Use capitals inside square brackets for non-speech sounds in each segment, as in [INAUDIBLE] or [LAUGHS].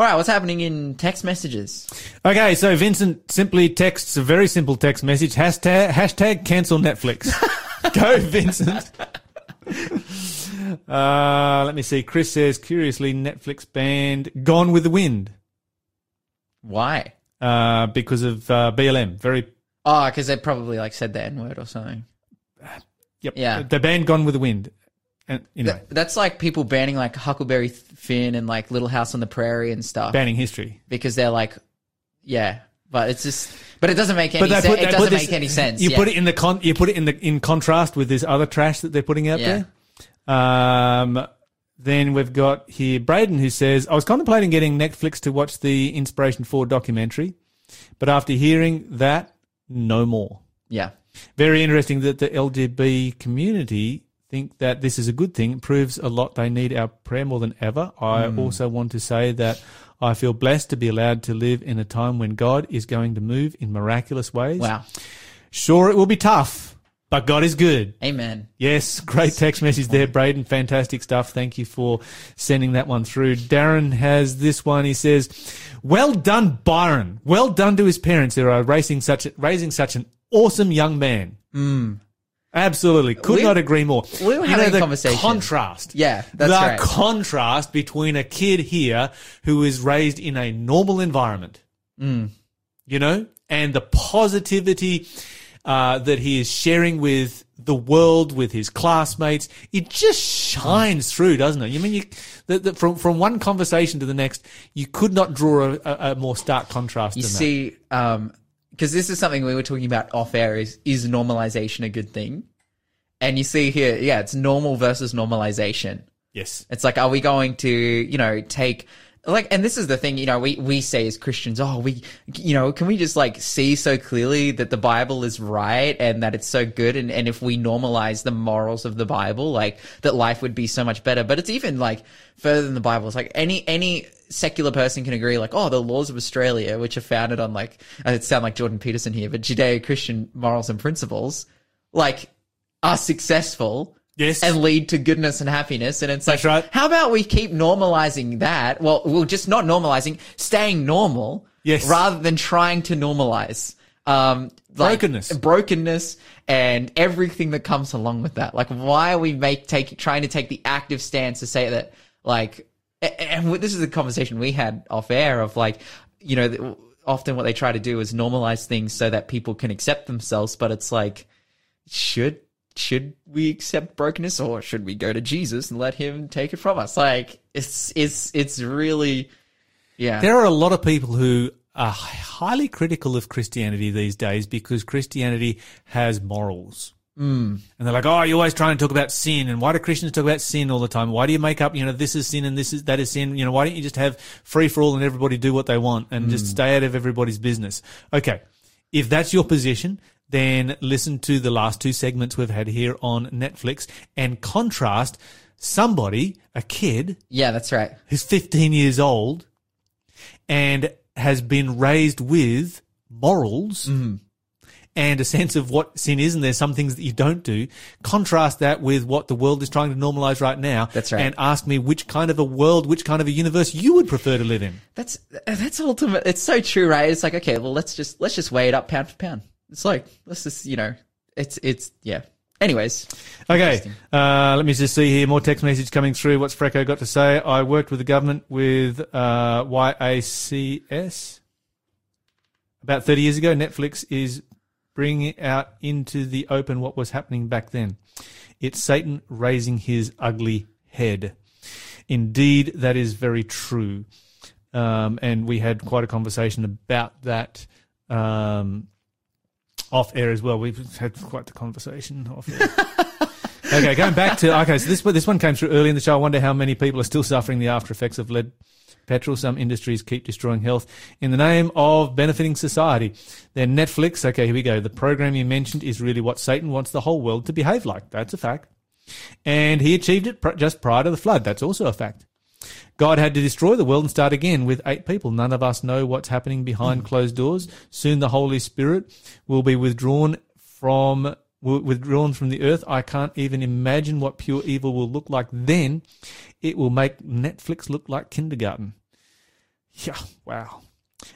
All right, what's happening in text messages? Okay, so Vincent simply texts a very simple text message hashtag, hashtag cancel Netflix. [LAUGHS] Go, Vincent. Uh, let me see. Chris says, curiously, Netflix banned Gone with the Wind Why? uh, because of uh, BLM. Very, Oh, because they probably like said the N word or something. yep. Yeah. They banned Gone with the Wind. And anyway, Th- That's like people banning like Huckleberry Finn and like Little House on the Prairie and stuff banning history. because they're like, yeah. But it's just, but it doesn't make any sense. It doesn't this- make any sense. You yeah. put it in the con. You put it in the in contrast with this other trash that they're putting out Yeah. there. Um, then we've got here Braden who says, "I was contemplating getting Netflix to watch the Inspiration Four documentary, but after hearing that, no more." Yeah. Very interesting that the LGB community think that this is a good thing. It proves a lot they need our prayer more than ever. I Hmm. also want to say that I feel blessed to be allowed to live in a time when God is going to move in miraculous ways. Wow. Sure, it will be tough, but God is good. Amen. Yes, great text message there, Braden. Fantastic stuff. Thank you for sending that one through. Darren has this one. He says, "Well done, Byron. Well done to his parents who are raising such raising such an awesome young man." Absolutely, could We- not agree more. we were You having know, a the conversation. Contrast, Yeah, that's the right. contrast between a kid here who is raised in a normal environment Mm. you know, and the positivity uh, that he is sharing with the world, with his classmates, it just shines through, doesn't it? You mean you the, the, from from one conversation to the next, you could not draw a, a, a more stark contrast. You see, um, because this is something we were talking about off air is, is normalization a good thing? And you see here, yeah, it's normal versus normalization. yes, It's like, are we going to, you know, take like, and this is the thing, you know, we, we say as Christians, oh, we, you know, can we just like see so clearly that the Bible is right and that it's so good? And, and if we normalize the morals of the Bible, like that life would be so much better. But it's even like further than the Bible. It's like any, any secular person can agree, like, oh, the laws of Australia, which are founded on like, it sound like Jordan Peterson here, but Judeo-Christian morals and principles, like, are successful Yes. and lead to goodness and happiness. And it's That's like, right. how about we keep normalizing that? Well, well, just not normalizing, staying normal. Yes. Rather than trying to normalize, um, like Brokenness. brokenness and everything that comes along with that. Like, why are we make, take, trying to take the active stance to say that, like, and this is a conversation we had off air of like, you know, often what they try to do is normalize things so that people can accept themselves, but it's like, should should we accept brokenness or should we go to Jesus and let him take it from us? Like it's it's it's really yeah. there are a lot of people who are highly critical of Christianity these days because Christianity has morals. Mm. And they're like, oh, you're always trying to talk about sin. And why do Christians talk about sin all the time? Why do you make up, you know, this is sin and this is, that is sin? You know, why don't you just have free for all and everybody do what they want and just stay out of everybody's business? Okay. If that's your position, then listen to the last two segments we've had here on Netflix and contrast somebody, a kid, yeah, that's right. who's 15 years old and has been raised with morals Mm-hmm. And a sense of what sin is, and there's some things that you don't do. Contrast that with what the world is trying to normalize right now. That's right. And ask me which kind of a world, which kind of a universe you would prefer to live in. That's that's ultimate. It's so true, right? It's like okay, well let's just let's just weigh it up pound for pound. It's like let's just you know, it's it's yeah. Anyways, Okay, uh, let me just see here. More text message coming through. What's Freco got to say? I worked with the government with uh, YACS about 30 years ago. Netflix is bringing out into the open what was happening back then. It's Satan raising his ugly head. Indeed, that is very true. Um, and we had quite a conversation about that um, off air as well. We've had quite the conversation off air. [LAUGHS] okay, going back to okay, so this this one came through early in the show. I wonder how many people are still suffering the after effects of lead petrol. Some industries keep destroying health in the name of benefiting society. Then Netflix. Okay, here we go. The program you mentioned is really what Satan wants the whole world to behave like. That's a fact. And he achieved it pr- just prior to the flood. That's also a fact. God had to destroy the world and start again with eight people. None of us know what's happening behind hmm. closed doors. Soon the Holy Spirit will be withdrawn from withdrawn from the earth. I can't even imagine what pure evil will look like then. It will make Netflix look like kindergarten. Yeah, wow.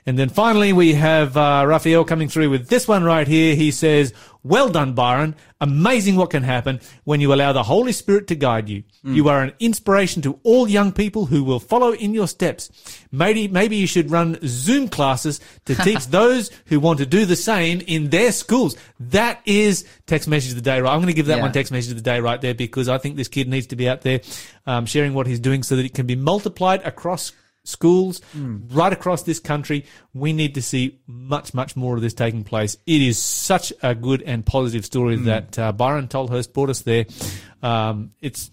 And then finally, we have uh, Raphael coming through with this one right here. He says, Well done, Byron. Amazing what can happen when you allow the Holy Spirit to guide you. You are an inspiration to all young people who will follow in your steps. Maybe, maybe you should run Zoom classes to [LAUGHS] teach those who want to do the same in their schools. That is text message of the day, right? I'm going to give that Yeah. one text message of the day right there because I think this kid needs to be out there um, sharing what he's doing so that it can be multiplied across schools right across this country. We need to see much, much more of this taking place. It is such a good and positive story that uh, Byron Tolhurst brought us there. Um, it's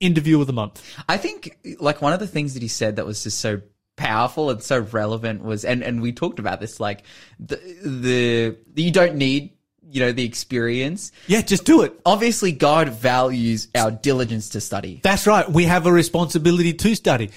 interview of the month. I think like one of the things that he said that was just so powerful and so relevant was, and and we talked about this, like the the you don't need you know the experience. Yeah, just do it. Obviously, God values our diligence to study. That's right. We have a responsibility to study,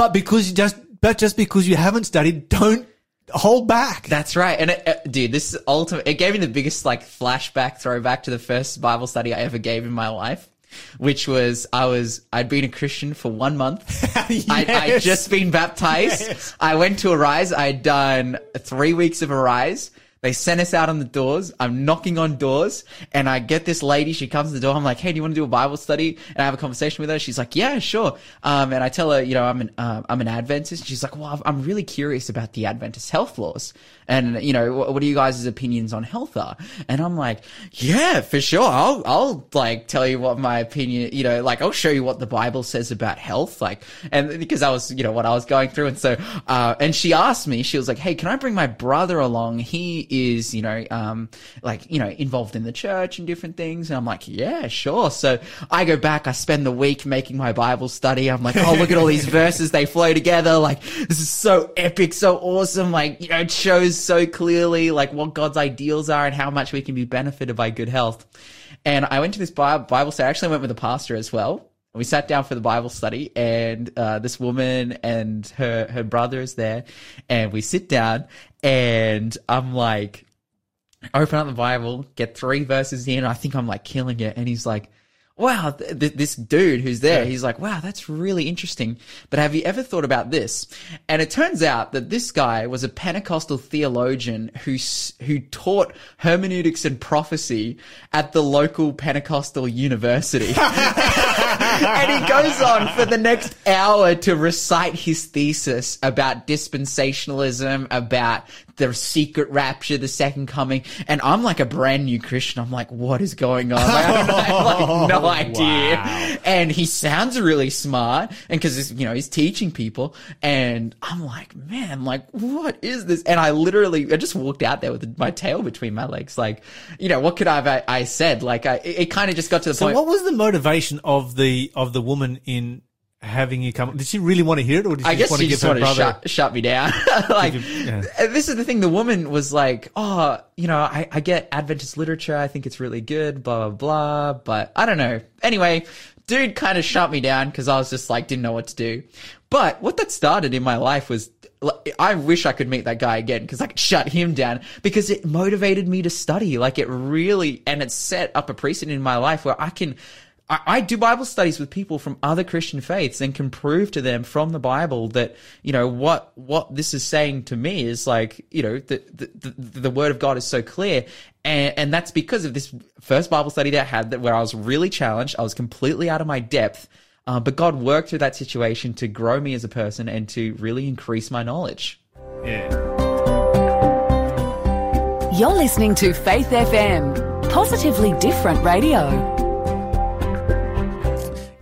but because you just, but just because you haven't studied, don't hold back. That's right, and it, uh, dude, this is ultimate. It gave me the biggest like flashback throwback to the first Bible study I ever gave in my life, which was I was I'd been a Christian for one month. [LAUGHS] I, I'd just been baptized. Yes. I went to Arise. I'd done three weeks of Arise. They sent us out on the doors. I'm knocking on doors and I get this lady. She comes to the door. I'm like, Hey, do you want to do a Bible study? And I have a conversation with her. She's like, yeah, sure. Um, and I tell her, you know, I'm an, uh, I'm an Adventist. She's like, well, I'm- really curious about the Adventist health laws. And, you know, what, what are you guys' opinions on health are? And I'm like, yeah, for sure. I'll, I'll like tell you what my opinion, you know, like I'll show you what the Bible says about health. Like, and because I was, you know, what I was going through. And so, uh, and she asked me, she was like, Hey, can I bring my brother along? He is, you know, um, like, you know, involved in the church and different things. And I'm like, yeah, sure. So I go back, I spend the week making my Bible study. I'm like, oh, look at all these [LAUGHS] verses. They flow together. Like, this is so epic, so awesome. Like, you know, it shows so clearly, like, what God's ideals are and how much we can be benefited by good health. And I went to this Bible study. I actually went with a pastor as well. We sat down for the Bible study, and uh, this woman and her her brother is there, and we sit down, and I'm like, open up the Bible, get three verses in. I think I'm like killing it. And he's like, wow, th- th- this dude who's there, he's like, wow, that's really interesting. But have you ever thought about this? And it turns out that this guy was a Pentecostal theologian who, s- who taught hermeneutics and prophecy at the local Pentecostal university. [LAUGHS] and he goes on for the next hour to recite his thesis about dispensationalism, about the secret rapture, the second coming. And I'm like a brand new Christian. I'm like, what is going on? Like, I have [LAUGHS] like no idea. And he sounds really smart. And cause, you know, he's teaching people. And I'm like, man, like, what is this? And I literally, I just walked out there with my tail between my legs. Like, you know, what could I have, I, I said? Like, I, it, it kind of just got to the So point. what was the motivation of the of the woman in having you come? Did she really want to hear it, or did she I just guess want she to give just her wanted to brother? shut, shut me down. [LAUGHS] like, you- yeah. Uh, this is the thing. The woman was like, "Oh, you know, I, I get Adventist literature. I think it's really good. Blah blah blah." But I don't know. Anyway, dude kind of shut me down because I was just like, didn't know what to do. But what that started in my life was. I wish I could meet that guy again because I could shut him down because it motivated me to study. Like it really, and it set up a precedent in my life where I can, I, I do Bible studies with people from other Christian faiths and can prove to them from the Bible that you know what what this is saying to me is like you know the the, the, the Word of God is so clear, and and that's because of this first Bible study that I had that where I was really challenged. I was completely out of my depth. Uh, but God worked through that situation to grow me as a person and to really increase my knowledge. Yeah. You're listening to Faith FM, positively different radio.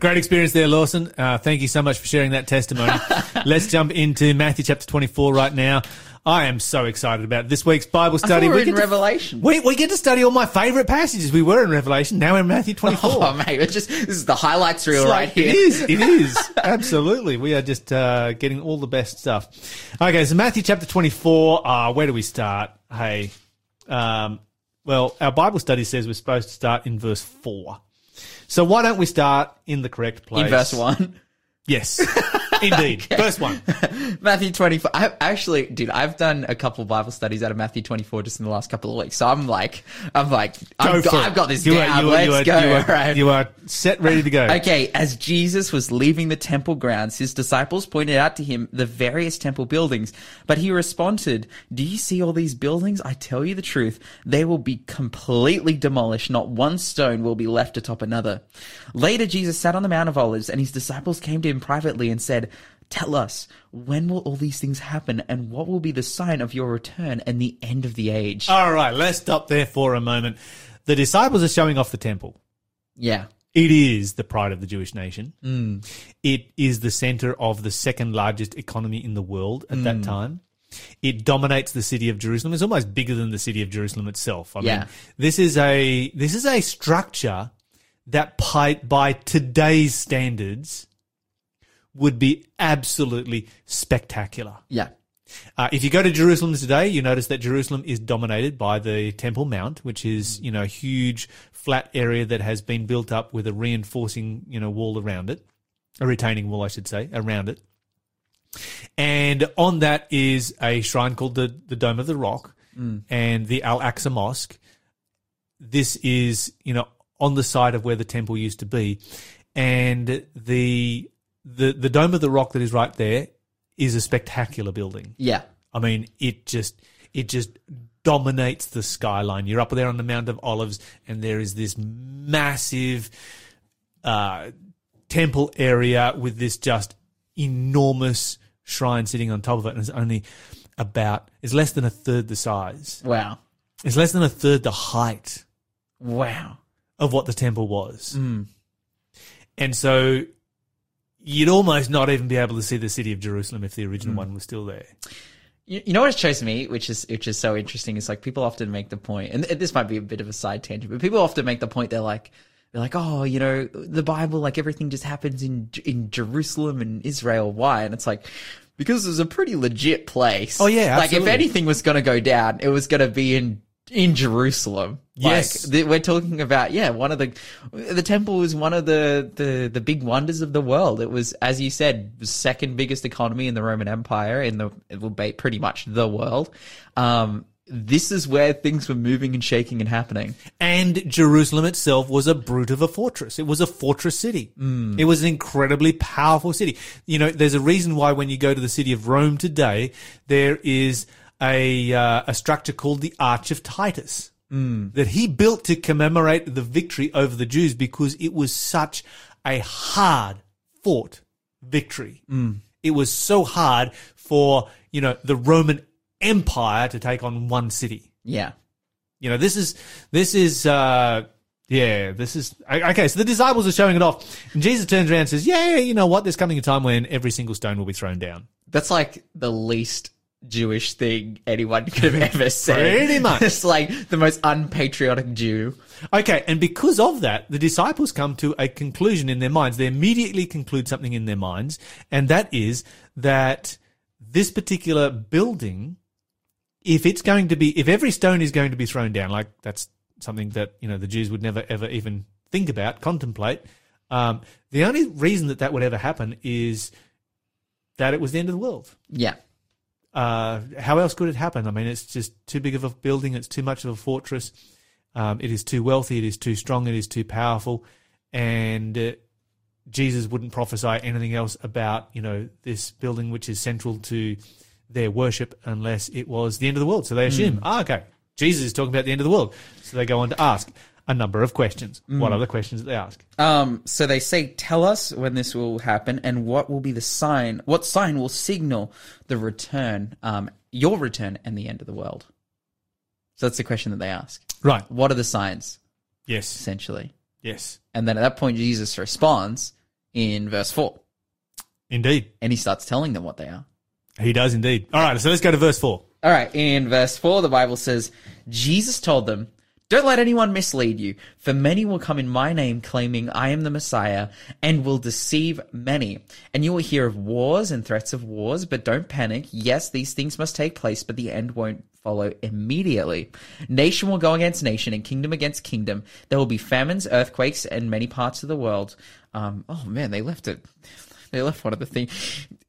Great experience there, Lawson. Uh, thank you so much for sharing that testimony. [LAUGHS] Let's jump into Matthew chapter 24 right now. I am so excited about this week's Bible study. we were in get to- Revelation. we, we get to study all my favourite passages. We were in Revelation. Now we're in Matthew [LAUGHS] 24. Oh mate, it's just this is the highlights reel right here. It is. It [LAUGHS] is. Absolutely. We are just uh, getting all the best stuff. Okay, so Matthew chapter 24. Uh, where do we start? Hey, um, well, our Bible study says we're supposed to start in verse 4. So why don't we start in the correct place? in verse one. Yes. [LAUGHS] Indeed. First one. [LAUGHS] Matthew 24. I actually, dude, I've done a couple of Bible studies out of Matthew 24 just in the last couple of weeks. So I'm like, I'm like, I've, Go got, I've got this You are- you are- Let's are- go. You are, right? you are set, ready to go. [LAUGHS] Okay, as Jesus was leaving the temple grounds, his disciples pointed out to him the various temple buildings. But he responded, Do you see all these buildings? I tell you the truth, they will be completely demolished. Not one stone will be left atop another. Later, Jesus sat on the Mount of Olives, and his disciples came to him privately and said, Tell us, when will all these things happen, and what will be the sign of your return and the end of the age? All right, let's stop there for a moment. The disciples are showing off the temple. yeah. It is the pride of the Jewish nation. Mm. It is the center of the second largest economy in the world at that mm. time. It dominates the city of Jerusalem. It's almost bigger than the city of Jerusalem itself. I Yeah. mean, this is a this is a structure that by, by today's standards would be absolutely spectacular. Yeah. Uh, if you go to Jerusalem today, you notice that Jerusalem is dominated by the Temple Mount, which is you know a huge flat area that has been built up with a reinforcing you know wall around it, a retaining wall, I should say, around it. And on that is a shrine called the the Dome of the Rock and the Al Aqsa Mosque. This is you know on the side of where the temple used to be, and the the the Dome of the Rock that is right there is a spectacular building. Yeah. I mean, it just it just dominates the skyline. You're up there on the Mount of Olives, and there is this massive uh, temple area with this just enormous shrine sitting on top of it, and it's only about it's less than a third the size. Wow. It's less than a third the height Wow. of what the temple was. And so you'd almost not even be able to see the city of Jerusalem if the original hmm. one was still there. You, you know what it shows me, which is which is so interesting, is like people often make the point, and this might be a bit of a side tangent, but people often make the point they're like, they're like, oh, you know, the Bible, like everything just happens in in Jerusalem and Israel. Why? And it's like because it was a pretty legit place. Oh, yeah, like if anything was going to go down, it was going to be in in Jerusalem. Yes. like, th- we're talking about yeah, one of the the temple was one of the the the big wonders of the world. It was, as you said, the second biggest economy in the Roman Empire in the it will be pretty much the world. Um, this is where things were moving and shaking and happening. And Jerusalem itself was a brute of a fortress. It was a fortress city. It was an incredibly powerful city. You know, there's a reason why when you go to the city of Rome today, there is a uh, a structure called the Arch of Titus that he built to commemorate the victory over the Jews because it was such a hard fought victory. It was so hard for you know the Roman Empire to take on one city. Yeah, You know, this is this is uh yeah, this is okay. So the disciples are showing it off, and Jesus turns around and says, "Yeah, yeah, you know what? There's coming a time when every single stone will be thrown down." that's like the least Jewish thing anyone could have ever said. Pretty much. [LAUGHS] it's like the most unpatriotic Jew. Okay, and because of that, the disciples come to a conclusion in their minds. They immediately conclude something in their minds, and that is that this particular building, if it's going to be, if every stone is going to be thrown down, like that's something that you know the Jews would never ever even think about, contemplate. Um, the only reason that that would ever happen is that it was the end of the world. Yeah, Uh, how else could it happen? I mean, it's just too big of a building. It's too much of a fortress. Um, it is too wealthy. It is too strong. It is too powerful. And uh, Jesus wouldn't prophesy anything else about, you know, this building, which is central to their worship, unless it was the end of the world. So they assume, ah, okay, Jesus is talking about the end of the world. So they go on to ask a number of questions. What are the questions that they ask? Um, so they say, tell us when this will happen and what will be the sign, what sign will signal the return, um, your return and the end of the world. So that's the question that they ask. Right. What are the signs, Yes. essentially? Yes. And then at that point, Jesus responds in verse 4, Indeed. and he starts telling them what they are. He does indeed. All right. So let's go to verse four. All right, in verse 4, the Bible says, Jesus told them, Don't let anyone mislead you, for many will come in my name claiming I am the Messiah and will deceive many. And you will hear of wars and threats of wars, but don't panic. Yes, these things must take place, but the end won't follow immediately. Nation will go against nation and kingdom against kingdom. There will be famines, earthquakes, in many parts of the world. Um, oh man, they left it. they left one of the thing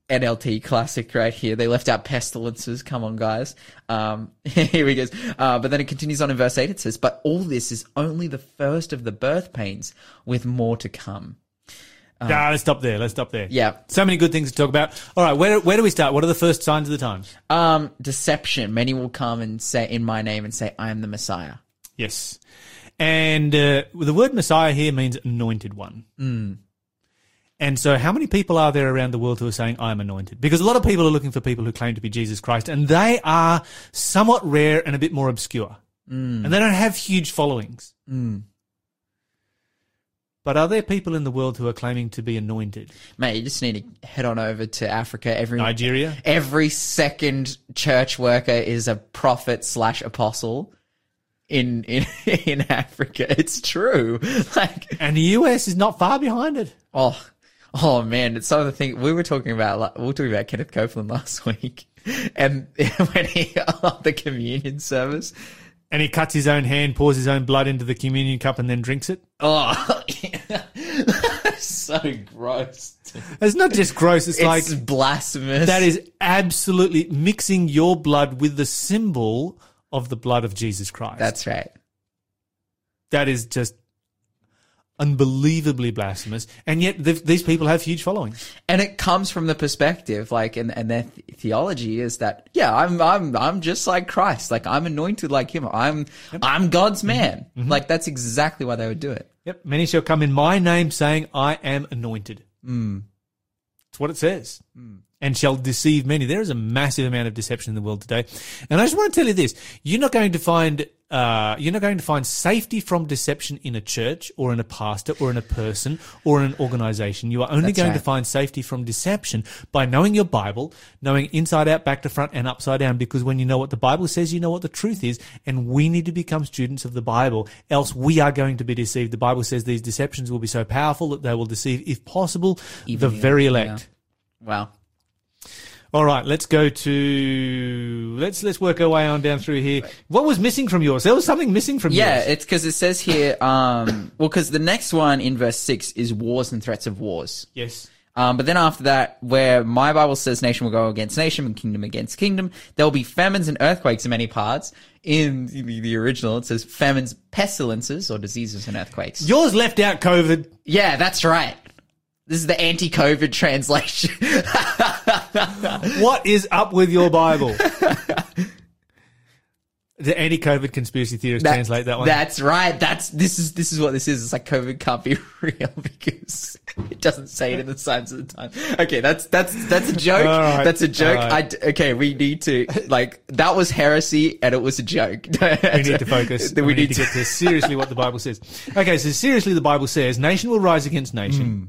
NLT classic right here. They left out pestilences. Come on, guys. Um, [LAUGHS] here he goes. Uh, but then it continues on in verse eight. It says, "But all this is only the first of the birth pains, with more to come." Ah, let's stop there. Let's stop there. Yeah. So many good things to talk about. All right, where, where do we start? What are the first signs of the times? Um, deception. Many will come and say in my name and say, "I am the Messiah." Yes. And uh, the word Messiah here means anointed one. And so, how many people are there around the world who are saying, I am anointed? Because a lot of people are looking for people who claim to be Jesus Christ, and they are somewhat rare and a bit more obscure. Mm. And they don't have huge followings. Mm. But are there people in the world who are claiming to be anointed? Mate, you just need to head on over to Africa. Every Nigeria? every second church worker is a prophet slash apostle in in [LAUGHS] in Africa. It's true. [LAUGHS] Like And the US is not far behind it. oh oh man, it's some of the things we were talking about. Like, we were talking about Kenneth Copeland [LAUGHS] last week, and [LAUGHS] when he on the communion service. And he cuts his own hand, pours his own blood into the communion cup, and then drinks it. Oh, [LAUGHS] so gross. It's not just gross, it's, like blasphemous. that is absolutely mixing your blood with the symbol of the blood of Jesus Christ. that's right. that is just unbelievably blasphemous. And yet th- these people have huge followings. and it comes from the perspective like and, and their th- theology is that yeah i'm i'm i'm just like christ like i'm anointed like him i'm i'm god's mm-hmm. man mm-hmm. like that's exactly why they would do it Yep. Many shall come in my name saying, I am anointed. Mm. It's what it says. Mm. And shall deceive many. There is a massive amount of deception in the world today. And I just want to tell you this. You're not going to find, uh, you're not going to find safety from deception in a church or in a pastor or in a person or in an organization. You are only That's going to find safety from deception by knowing your Bible, knowing inside out, back to front and upside down. Because when you know what the Bible says, you know what the truth is. And we need to become students of the Bible. Else we are going to be deceived. The Bible says these deceptions will be so powerful that they will deceive, if possible, Even the the- very elect. wow All right, let's go to let's let's work our way on down through here. What was missing from yours? There was something missing from yeah yours. Yeah, it's because it says here um well because the next one in verse 6 is wars and threats of wars yes. Um, but then after that, where my Bible says nation will go against nation and kingdom against kingdom, there will be famines and earthquakes in many parts. In the, the original, it says famines, pestilences, or diseases and earthquakes. Yours left out COVID. Yeah, that's right. This is the anti-COVID [LAUGHS] translation. [LAUGHS] [LAUGHS] What is up with your Bible? the anti-COVID conspiracy theorists That- translate that one. That's right. That's this is this is what this is. It's like COVID can't be [LAUGHS] real because it doesn't say it in the signs of the time. Okay, that's that's that's a joke. Right. That's a joke. Right. I okay, we need to like that was heresy and it was a joke. [LAUGHS] we need to focus. we, we, need, need to get to seriously what the Bible says. Okay, so seriously, the Bible says nation will rise against nation. Hmm.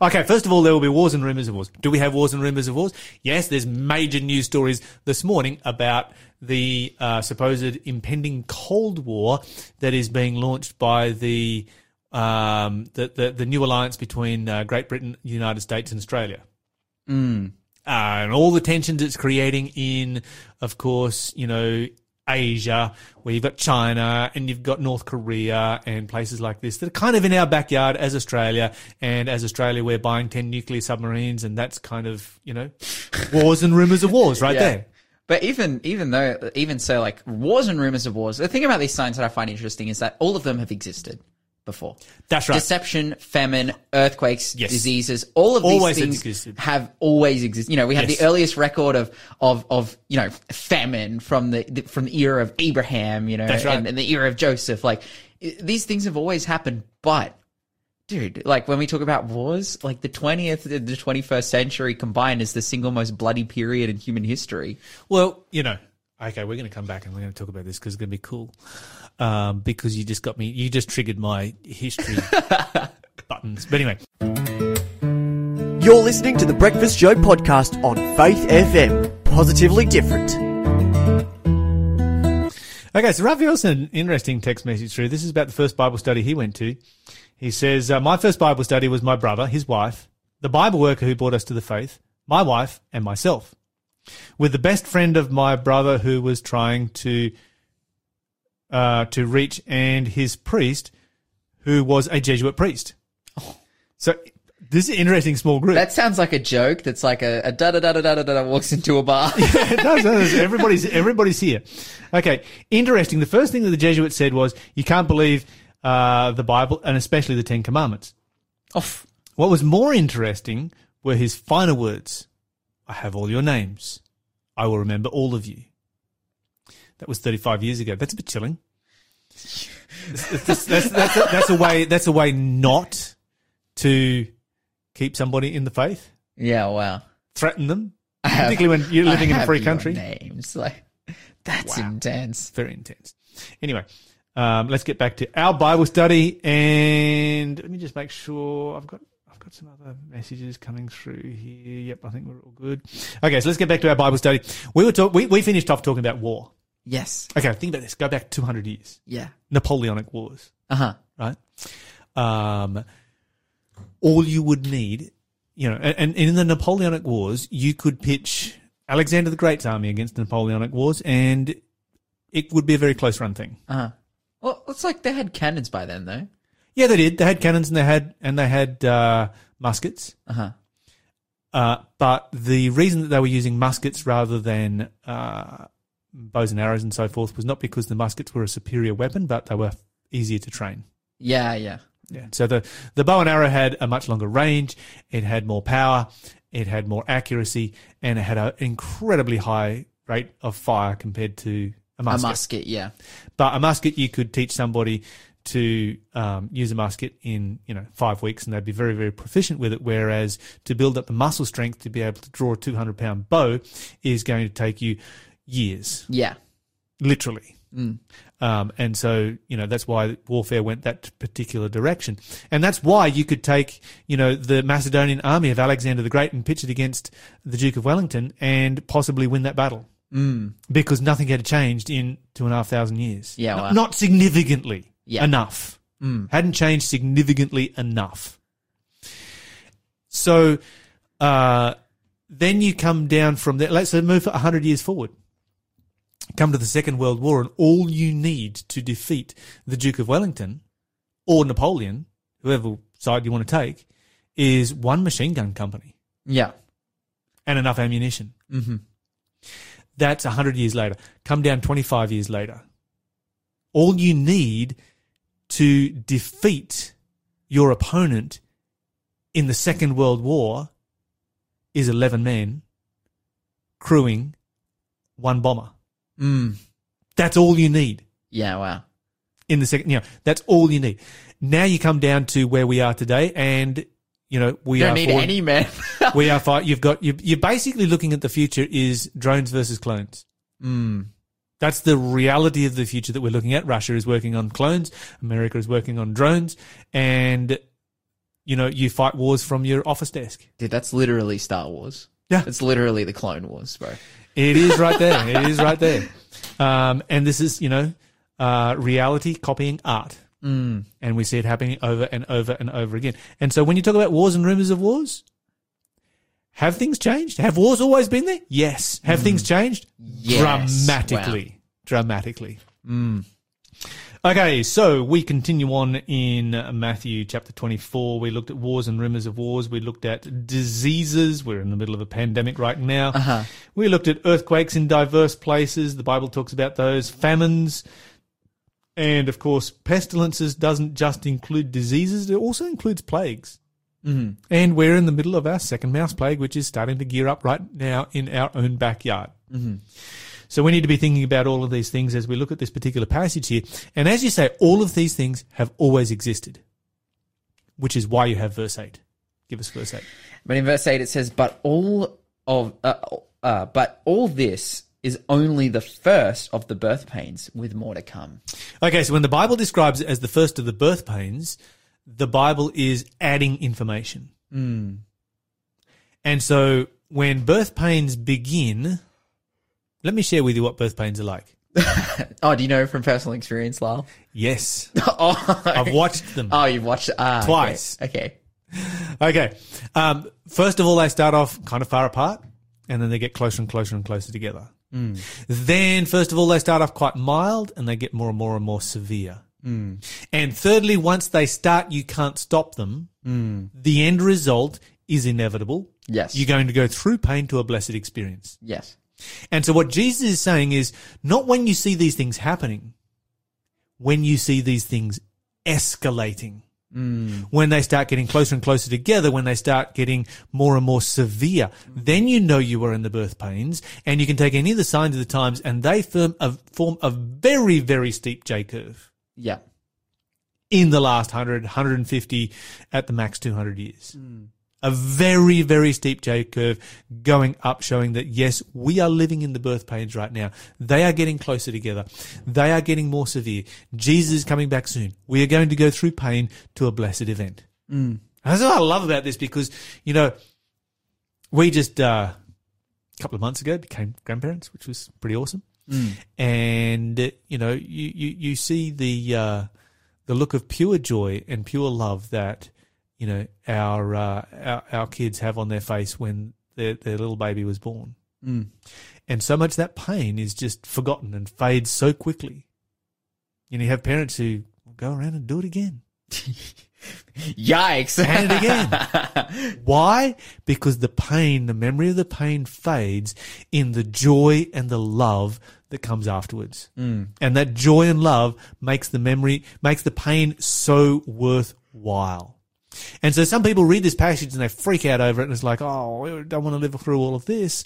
Okay, first of all, there will be wars and rumors of wars. Do we have wars and rumors of wars? Yes, there's major news stories this morning about the uh, supposed impending Cold War that is being launched by the um, the, the the new alliance between uh, Great Britain, United States, and Australia uh, and all the tensions it's creating in, of course, you know, Asia, where you've got China and you've got North Korea and places like this that are kind of in our backyard as Australia. And as Australia, we're buying 10 nuclear submarines and that's kind of, you know, wars and rumors of wars right [LAUGHS] Yeah. there. But even even though even so, like wars and rumors of wars. The thing about these signs that I find interesting is that all of them have existed before. That's right. Deception, famine, earthquakes, Yes. diseases, all of Always these things existed. have always existed. You know, we have Yes. the earliest record of, of, of, you know, famine from the, the- from the era of Abraham, you know, right. and, and the era of Joseph. Like, these things have always happened, but dude, like when we talk about wars, like the 20th and the 21st century combined is the single most bloody period in human history. Well, you know, okay, we're going to come back and we're going to talk about this because it's going to be cool. Um, because you just got me, you just triggered my history [LAUGHS] buttons. But anyway, You're listening to the Breakfast Show podcast on Faith FM. Positively different. Okay, so Raphael sent an interesting text message through. This is about the first Bible study he went to. He says, uh, My first Bible study was my brother, his wife, the Bible worker who brought us to the faith, my wife, and myself. With the best friend of my brother who was trying to uh, to reach, and his priest, who was a Jesuit priest. So This is an interesting small group. That sounds like a joke. That's like a, a da da da da da da da walks into a bar. [LAUGHS] it does, does. Everybody's everybody's here. Okay, interesting. The first thing that the Jesuits said was you can't believe uh, the Bible and especially the Ten Commandments. Off. What was more interesting were his final words. I have all your names. I will remember all of you. That was 35 years ago. That's a bit chilling. That's, that's, that's, a, that's a way. That's a way not to keep somebody in the faith. Yeah. Wow. Threaten them, have- particularly when you're living in a free country. Names like that's Wow. intense. Very intense. Anyway, um, let's get back to our Bible study, and let me just make sure I've got I've got some other messages coming through here. Yep, I think we're all good. Okay, so let's get back to our Bible study. We were talk- we we finished off talking about war. Yes. Okay, think about this. Go back 200 years. Yeah. Napoleonic Wars, Uh huh. right? Um, all you would need, you know, and, and in the Napoleonic Wars, you could pitch Alexander the Great's army against the Napoleonic Wars, and it would be a very close run thing. Uh huh. Well, it's like they had cannons by then, though. Yeah, they did. They had cannons and they had and they had uh, muskets. Uh huh. Uh, but the reason that they were using muskets rather than uh, bows and arrows and so forth was not because the muskets were a superior weapon, but they were easier to train. Yeah. Yeah. Yeah. So the the bow and arrow had a much longer range. It had more power. It had more accuracy, and it had an incredibly high rate of fire compared to a A musket. musket. Yeah. But a musket, you could teach somebody to um, use a musket in you know five weeks, and they'd be very very proficient with it. Whereas to build up the muscle strength to be able to draw a two hundred pound bow is going to take you years, Yeah. literally. Um, and so you know that's why warfare went that particular direction, and that's why you could take you know the Macedonian army of Alexander the Great and pitch it against the Duke of Wellington and possibly win that battle because nothing had changed in two and a half thousand years. Yeah, Not- not significantly Yeah. enough. Hadn't changed significantly enough. So uh, then you come down from there. Let's move hundred years forward. Come to the Second World War, and all you need to defeat the Duke of Wellington or Napoleon, whoever side you want to take, is one machine gun company Yeah. and enough ammunition. Mm-hmm. That's 100 years later. Come down 25 years later. All you need to defeat your opponent in the Second World War is 11 men crewing one bomber. Mm. That's all you need Yeah. Wow. in the second, you know, that's all you need. Now you come down to where we are today and, you know, we You don't are need forward- any men. [LAUGHS] we are fight. You've got you you're basically looking at the future is drones versus clones. mm. That's the reality of the future that we're looking at. Russia is working on clones. America is working on drones, and you know you fight wars from your office desk. Dude, that's literally Star Wars. Yeah. It's literally the Clone Wars, bro. It is right there. it is right there. Um, and this is you know uh, reality copying art. Mm. And we see it happening over and over and over again. And so when you talk about wars and rumors of wars, have things changed? Have wars always been there? Yes. Have things changed? Yes. Dramatically. Dramatically. Okay, so we continue on in Matthew chapter 24. We looked at wars and rumors of wars. We looked at diseases. We're in the middle of a pandemic right now. Uh-huh. We looked at earthquakes in diverse places. The Bible talks about those. Famines. And of course, pestilences doesn't just include diseases, it also includes plagues. Mm-hmm. And we're in the middle of our second mouse plague, which is starting to gear up right now in our own backyard. Mm-hmm. So we need to be thinking about all of these things as we look at this particular passage here. And as you say, all of these things have always existed, which is why you have verse 8. Give us verse 8. But in verse 8 it says, But all of uh, uh, but all this is only the first of the birth pains, with more to come. Okay, so when the Bible describes it as the first of the birth pains, the Bible is adding information. And so when birth pains begin, let me share with you what birth pains are like. [LAUGHS] Oh, do you know from personal experience, Lyle? Yes, [LAUGHS] oh, I've watched them. oh, you've watched ah, okay. Twice. Okay. Okay. Um, first of all, they start off kind of far apart, and then they get closer and closer and closer together. Then, first of all, they start off quite mild, and they get more and more and more severe. And thirdly, once they start, you can't stop them. The end result is inevitable. Yes. You're going to go through pain to a blessed experience. Yes. And so what Jesus is saying is not when you see these things happening, when you see these things escalating. Mm. When they start getting closer and closer together, when they start getting more and more severe, then you know you are in the birth pains and you can take any of the signs of the times and they form a, form a very, very steep J curve Yeah. in the last 100, 150, at the max 200 years. Mm. A very, very steep J curve going up, showing that yes, we are living in the birth pains right now. They are getting closer together. They are getting more severe. Jesus is coming back soon. We are going to go through pain to a blessed event. And That's what I love about this because, you know, we just, uh, a couple of months ago became grandparents, which was pretty awesome. And, uh, you know, you, you, you see the, uh, the look of pure joy and pure love that you know our uh, our, our kids have on their face when their their little baby was born, and so much that pain is just forgotten and fades so quickly. You know, you have parents who go around and do it again [LAUGHS] Yikes. and it again. [LAUGHS] Why? Because the pain, the memory of the pain fades in the joy and the love that comes afterwards. Mm. And that joy and love makes the memory, makes the pain so worthwhile. And so some people read this passage and they freak out over it and it's like, oh, I don't want to live through all of this.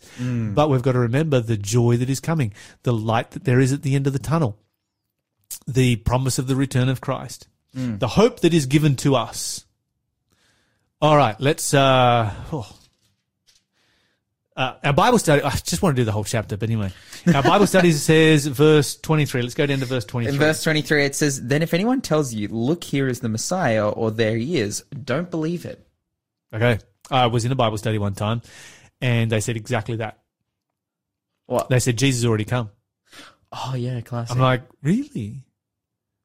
But we've got to remember the joy that is coming, the light that there is at the end of the tunnel, the promise of the return of Christ, the hope that is given to us. All right, let's. Uh, oh. Uh, our Bible study. I just want to do the whole chapter, but anyway, our Bible study [LAUGHS] says verse twenty-three. Let's go down to verse twenty-three. In verse 23, it says, Then if anyone tells you, Look, here is the Messiah, or there he is, don't believe it. Okay, I was in a Bible study one time, and they said exactly that. What? They said Jesus already come. Oh, yeah, classic. I'm like, really?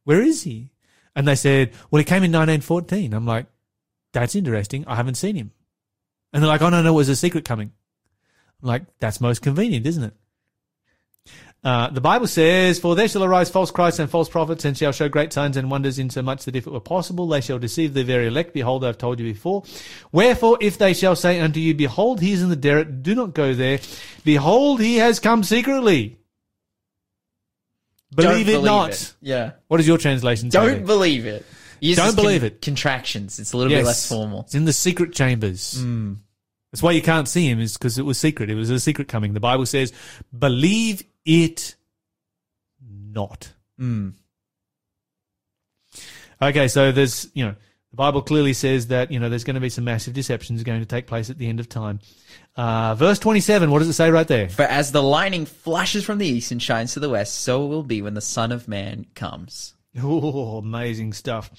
Where is he? And they said, well, he came in 1914. I'm like, that's interesting. I haven't seen him. And they're like, oh, no, no, it was a secret coming. Like, that's most convenient, isn't it? Uh, the Bible says, For there shall arise false Christs and false prophets, and shall show great signs and wonders, insomuch that if it were possible, they shall deceive the very elect. Behold, I have told you before. Wherefore, if they shall say unto you, Behold, he is in the desert, do not go there. Behold, he has come secretly. Don't Believe it not. it. Yeah. What does your translation say? Don't believe it. Don't believe it. Contractions. It's a little bit less formal. It's in the secret chambers. That's why you can't see him, is because it was secret. It was a secret coming. The Bible says, believe it not. Okay, so there's, you know, the Bible clearly says that, you know, there's going to be some massive deceptions going to take place at the end of time. Uh, verse 27, what does it say right there? For as the lightning flashes from the east and shines to the west, so it will be when the Son of Man comes. Oh, amazing stuff.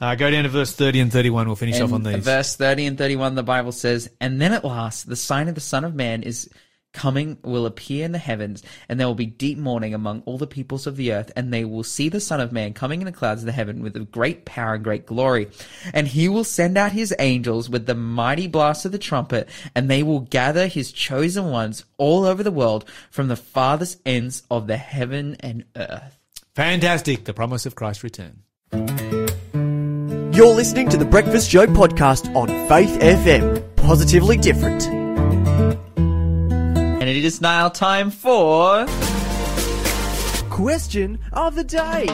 Uh, go down to verse 30 and 31. We'll finish off on And these. Verse 30 and 31, the Bible says, And then at last, the sign of the Son of Man is coming, will appear in the heavens, and there will be deep mourning among all the peoples of the earth, and they will see the Son of Man coming in the clouds of the heaven with great power and great glory. And he will send out his angels with the mighty blast of the trumpet, and they will gather his chosen ones all over the world from the farthest ends of the heaven and earth. Fantastic. The promise of Christ's return. You're listening to the Breakfast Show podcast on Faith FM. Positively different. And it is now time for. Question of the day.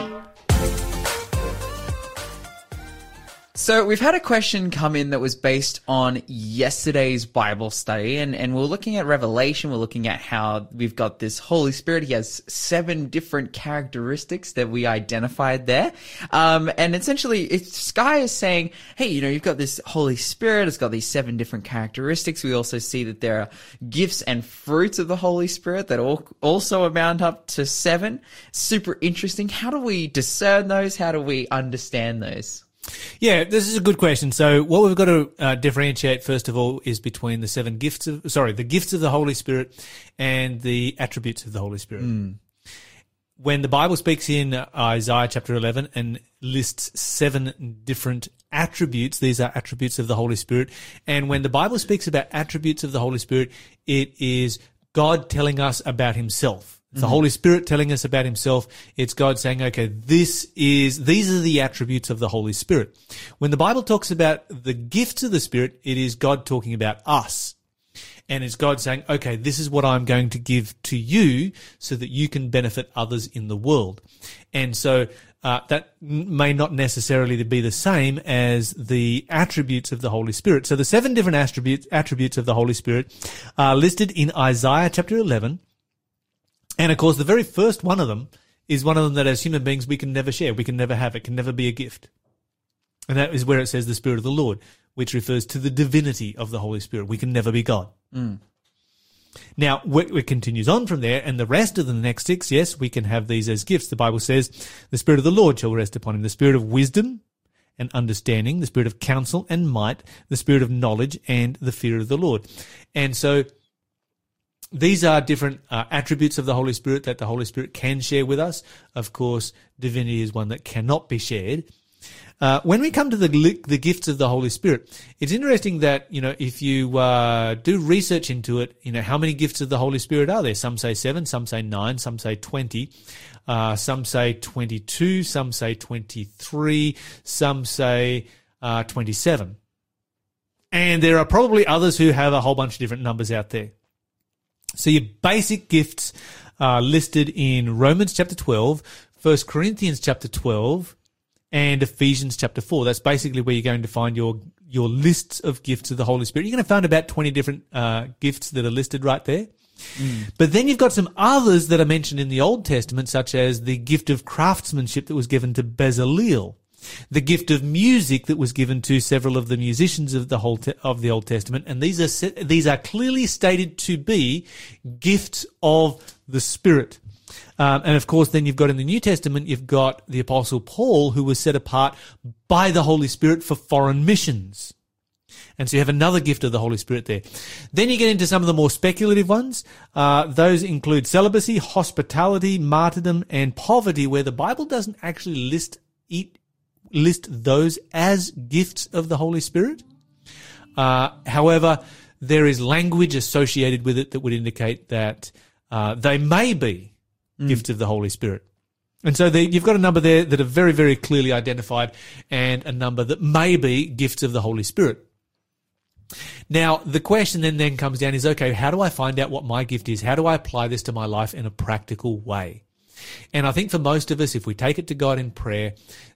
So we've had a question come in that was based on yesterday's Bible study, and, and we're looking at Revelation. We're looking at how we've got this Holy Spirit. He has seven different characteristics that we identified there. Um, and essentially, it's, Sky is saying, hey, you know, you've got this Holy Spirit. It's got these seven different characteristics. We also see that there are gifts and fruits of the Holy Spirit that all, also amount up to seven. Super interesting. How do we discern those? How do we understand those? Yeah, this is a good question. So, what we've got to uh, differentiate first of all is between the seven gifts of, sorry, the gifts of the Holy Spirit and the attributes of the Holy Spirit. When the Bible speaks in Isaiah chapter 11 and lists seven different attributes, these are attributes of the Holy Spirit. And when the Bible speaks about attributes of the Holy Spirit, it is God telling us about himself. It's the Holy Spirit telling us about himself. It's God saying, okay, this is, these are the attributes of the Holy Spirit. When the Bible talks about the gifts of the Spirit, it is God talking about us. And it's God saying, okay, this is what I'm going to give to you so that you can benefit others in the world. And so, uh, that may not necessarily be the same as the attributes of the Holy Spirit. So the seven different attributes, attributes of the Holy Spirit are listed in Isaiah chapter 11. And of course, the very first one of them is one of them that as human beings we can never share. We can never have. It can never be a gift. And that is where it says the Spirit of the Lord, which refers to the divinity of the Holy Spirit. We can never be God. Mm. Now, it continues on from there, and the rest of the next six, yes, we can have these as gifts. The Bible says, the Spirit of the Lord shall rest upon him, the Spirit of wisdom and understanding, the Spirit of counsel and might, the Spirit of knowledge and the fear of the Lord. And so, these are different uh, attributes of the Holy Spirit that the Holy Spirit can share with us. Of course, divinity is one that cannot be shared. Uh, when we come to the the gifts of the Holy Spirit, it's interesting that you know if you uh, do research into it, you know how many gifts of the Holy Spirit are there? Some say seven, some say nine, some say twenty, uh, some say twenty-two, some say twenty-three, some say uh, twenty-seven, and there are probably others who have a whole bunch of different numbers out there. So your basic gifts are listed in Romans chapter 12, 1 Corinthians chapter 12, and Ephesians chapter 4. That's basically where you're going to find your your lists of gifts of the Holy Spirit. You're going to find about 20 different uh, gifts that are listed right there. But then you've got some others that are mentioned in the Old Testament, such as the gift of craftsmanship that was given to Bezalel, the gift of music that was given to several of the musicians of the whole te- of the Old Testament, and these are se- these are clearly stated to be gifts of the Spirit. Um, and of course, then you've got in the New Testament, you've got the Apostle Paul, who was set apart by the Holy Spirit for foreign missions. And so you have another gift of the Holy Spirit there. Then you get into some of the more speculative ones. Uh, those include celibacy, hospitality, martyrdom, and poverty, where the Bible doesn't actually list it, list those as gifts of the Holy Spirit. Uh, however, there is language associated with it that would indicate that uh, they may be gifts of the Holy Spirit. And so you've got a number there that are very, very clearly identified and a number that may be gifts of the Holy Spirit. Now, the question then, then comes down is, okay, how do I find out what my gift is? How do I apply this to my life in a practical way? And I think for most of us, if we take it to God in prayer,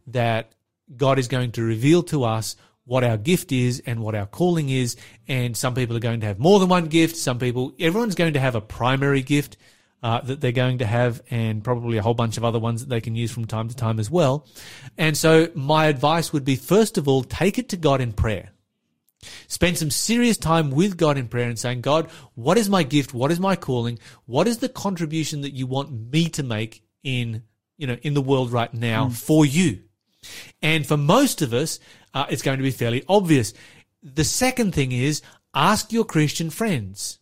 that God is going to reveal to us what our gift is and what our calling is. And some people are going to have more than one gift. Some people, everyone's going to have a primary gift uh, that they're going to have, and probably a whole bunch of other ones that they can use from time to time as well. And so, my advice would be first of all, take it to God in prayer. Spend some serious time with God in prayer and saying, God, what is my gift? What is my calling? What is the contribution that you want me to make in, you know, in the world right now for you? And for most of us, uh, it's going to be fairly obvious. The second thing is ask your Christian friends.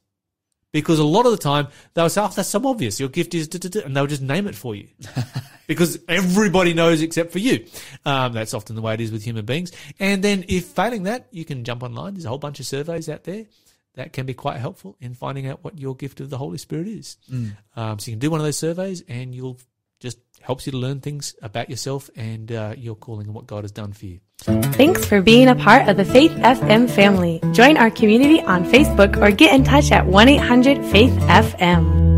Because a lot of the time they'll say, oh, that's so obvious. Your gift is, da-da-da," and they'll just name it for you. [LAUGHS] because everybody knows except for you. Um, that's often the way it is with human beings. And then if failing that, you can jump online. There's a whole bunch of surveys out there that can be quite helpful in finding out what your gift of the Holy Spirit is. Um, so you can do one of those surveys and you'll helps you to learn things about yourself and uh, your calling and what God has done for you. Thanks for being a part of the Faith FM family. Join our community on Facebook or get in touch at 1 800 Faith FM.